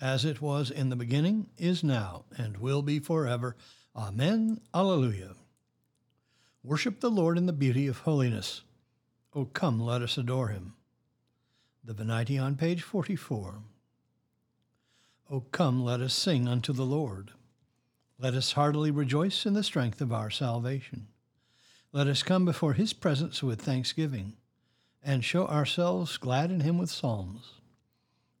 as it was in the beginning, is now, and will be forever. Amen. Alleluia. Worship the Lord in the beauty of holiness. O come, let us adore him. The Venite on page 44. O come, let us sing unto the Lord. Let us heartily rejoice in the strength of our salvation. Let us come before his presence with thanksgiving, and show ourselves glad in him with psalms.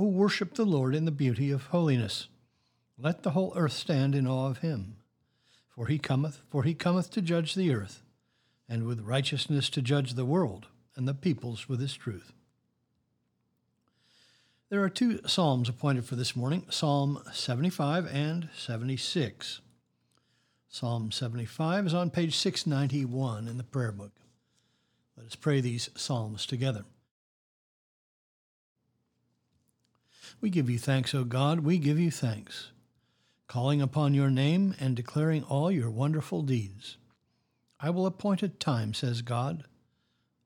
O worship the Lord in the beauty of holiness. Let the whole earth stand in awe of him. For he cometh, for he cometh to judge the earth, and with righteousness to judge the world, and the peoples with his truth. There are two psalms appointed for this morning Psalm 75 and 76. Psalm 75 is on page 691 in the prayer book. Let us pray these psalms together. We give you thanks, O God, we give you thanks, calling upon your name and declaring all your wonderful deeds. I will appoint a time, says God.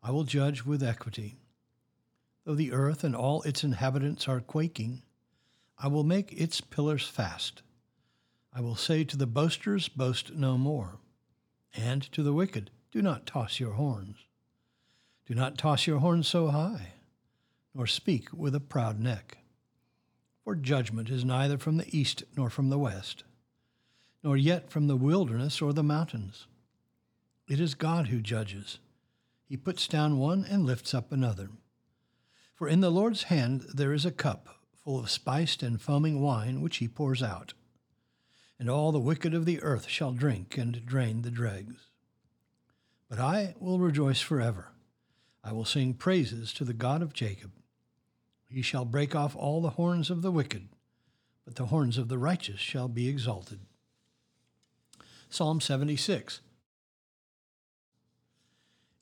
I will judge with equity. Though the earth and all its inhabitants are quaking, I will make its pillars fast. I will say to the boasters, Boast no more, and to the wicked, Do not toss your horns. Do not toss your horns so high, nor speak with a proud neck. For judgment is neither from the east nor from the west, nor yet from the wilderness or the mountains. It is God who judges. He puts down one and lifts up another. For in the Lord's hand there is a cup full of spiced and foaming wine, which he pours out. And all the wicked of the earth shall drink and drain the dregs. But I will rejoice forever. I will sing praises to the God of Jacob. He shall break off all the horns of the wicked, but the horns of the righteous shall be exalted. Psalm 76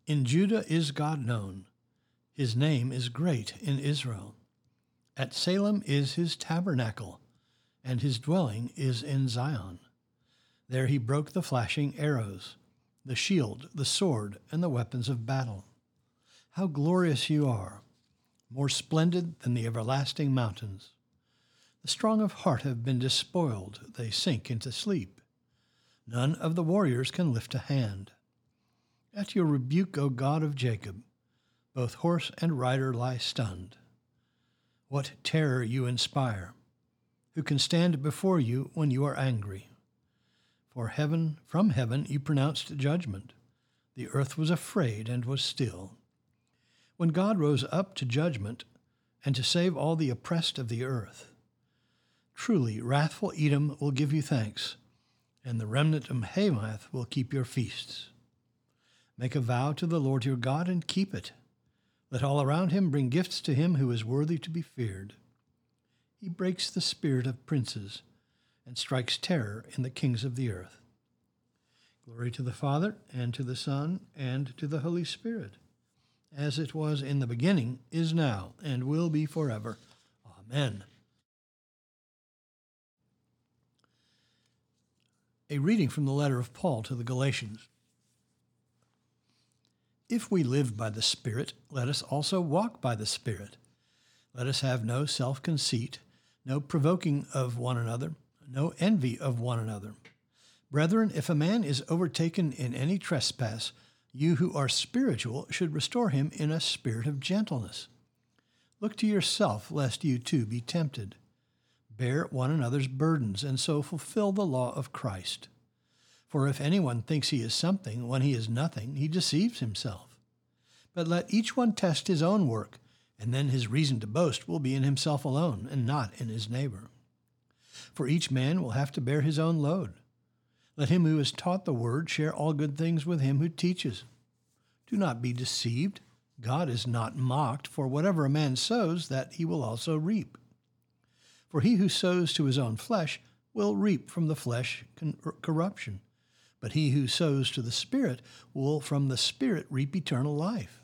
In Judah is God known. His name is great in Israel. At Salem is his tabernacle, and his dwelling is in Zion. There he broke the flashing arrows, the shield, the sword, and the weapons of battle. How glorious you are! More splendid than the everlasting mountains. The strong of heart have been despoiled, they sink into sleep. None of the warriors can lift a hand. At your rebuke, O God of Jacob, both horse and rider lie stunned. What terror you inspire! Who can stand before you when you are angry? For heaven, from heaven, you pronounced judgment. The earth was afraid and was still. When God rose up to judgment and to save all the oppressed of the earth. Truly, wrathful Edom will give you thanks, and the remnant of Hamath will keep your feasts. Make a vow to the Lord your God and keep it. Let all around him bring gifts to him who is worthy to be feared. He breaks the spirit of princes and strikes terror in the kings of the earth. Glory to the Father, and to the Son, and to the Holy Spirit as it was in the beginning, is now, and will be forever. Amen. A reading from the letter of Paul to the Galatians. If we live by the Spirit, let us also walk by the Spirit. Let us have no self conceit, no provoking of one another, no envy of one another. Brethren, if a man is overtaken in any trespass, you who are spiritual should restore him in a spirit of gentleness. Look to yourself, lest you too be tempted. bear one another's burdens, and so fulfill the law of Christ. For if anyone thinks he is something when he is nothing, he deceives himself. But let each one test his own work, and then his reason to boast will be in himself alone, and not in his neighbor. For each man will have to bear his own load. Let him who is taught the word share all good things with him who teaches. Do not be deceived. God is not mocked, for whatever a man sows, that he will also reap. For he who sows to his own flesh will reap from the flesh corruption, but he who sows to the Spirit will from the Spirit reap eternal life.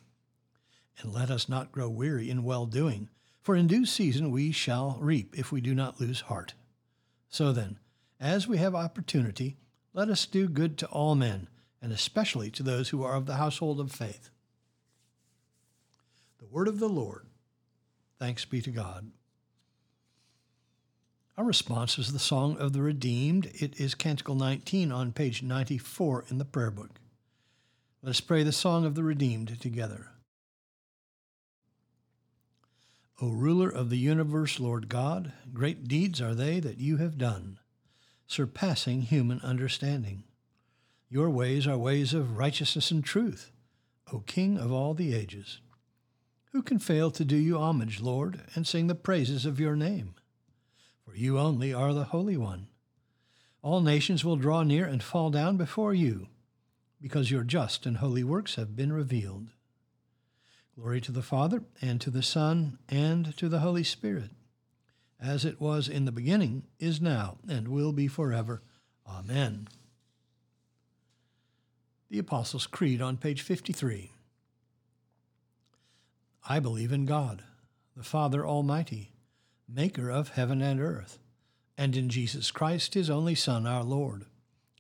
And let us not grow weary in well doing, for in due season we shall reap if we do not lose heart. So then, as we have opportunity, let us do good to all men, and especially to those who are of the household of faith. The word of the Lord. Thanks be to God. Our response is the Song of the Redeemed. It is Canticle 19 on page 94 in the prayer book. Let us pray the Song of the Redeemed together. O ruler of the universe, Lord God, great deeds are they that you have done, surpassing human understanding. Your ways are ways of righteousness and truth, O King of all the ages. Who can fail to do you homage, Lord, and sing the praises of your name? for you only are the Holy One. All nations will draw near and fall down before you, because your just and holy works have been revealed. Glory to the Father, and to the Son, and to the Holy Spirit, as it was in the beginning, is now, and will be forever. Amen. The Apostles' Creed on page 53. I believe in God, the Father Almighty maker of heaven and earth, and in Jesus Christ, his only Son, our Lord,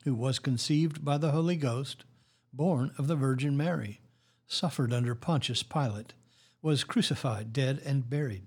who was conceived by the Holy Ghost, born of the Virgin Mary, suffered under Pontius Pilate, was crucified, dead, and buried.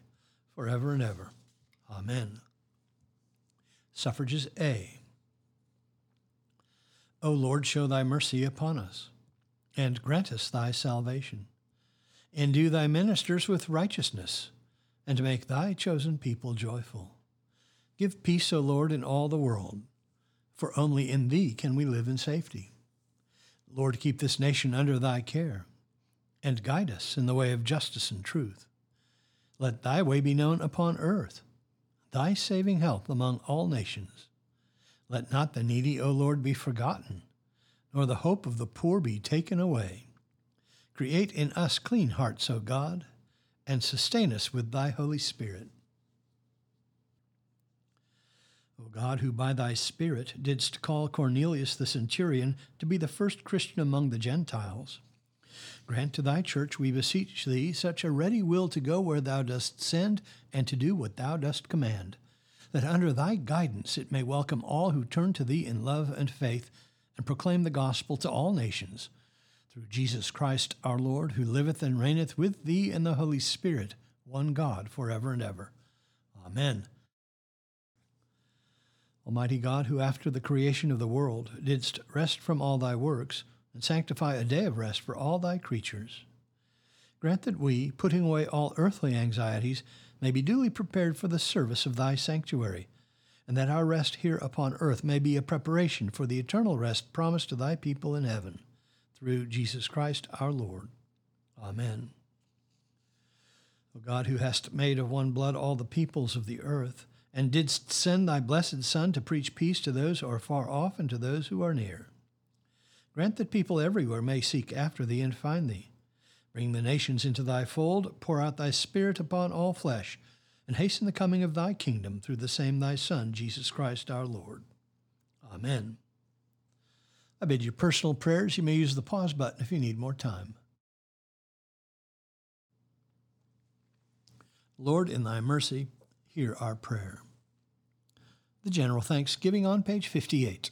for ever and ever. Amen. Suffrages A. O Lord, show thy mercy upon us, and grant us thy salvation Endue thy ministers with righteousness, and make thy chosen people joyful. Give peace, O Lord, in all the world, for only in thee can we live in safety. Lord, keep this nation under thy care, and guide us in the way of justice and truth. Let thy way be known upon earth, thy saving help among all nations. Let not the needy, O Lord, be forgotten, nor the hope of the poor be taken away. Create in us clean hearts, O God, and sustain us with thy Holy Spirit. O God, who by thy Spirit didst call Cornelius the centurion to be the first Christian among the Gentiles, grant to thy church, we beseech thee, such a ready will to go where thou dost send and to do what thou dost command, that under thy guidance it may welcome all who turn to thee in love and faith and proclaim the gospel to all nations through Jesus Christ our Lord, who liveth and reigneth with thee and the Holy Spirit, one God, for ever and ever. Amen. Almighty God, who after the creation of the world didst rest from all thy works, and sanctify a day of rest for all thy creatures, grant that we, putting away all earthly anxieties, may be duly prepared for the service of thy sanctuary, and that our rest here upon earth may be a preparation for the eternal rest promised to thy people in heaven through Jesus Christ our Lord. Amen. O God, who hast made of one blood all the peoples of the earth, and didst send thy blessed Son to preach peace to those who are far off and to those who are near. Grant that people everywhere may seek after thee and find thee. Bring the nations into thy fold, pour out thy Spirit upon all flesh, and hasten the coming of thy kingdom through the same thy Son, Jesus Christ our Lord. Amen. I bid you personal prayers. You may use the pause button if you need more time. Lord, in thy mercy, hear our prayer. The General Thanksgiving on page 58.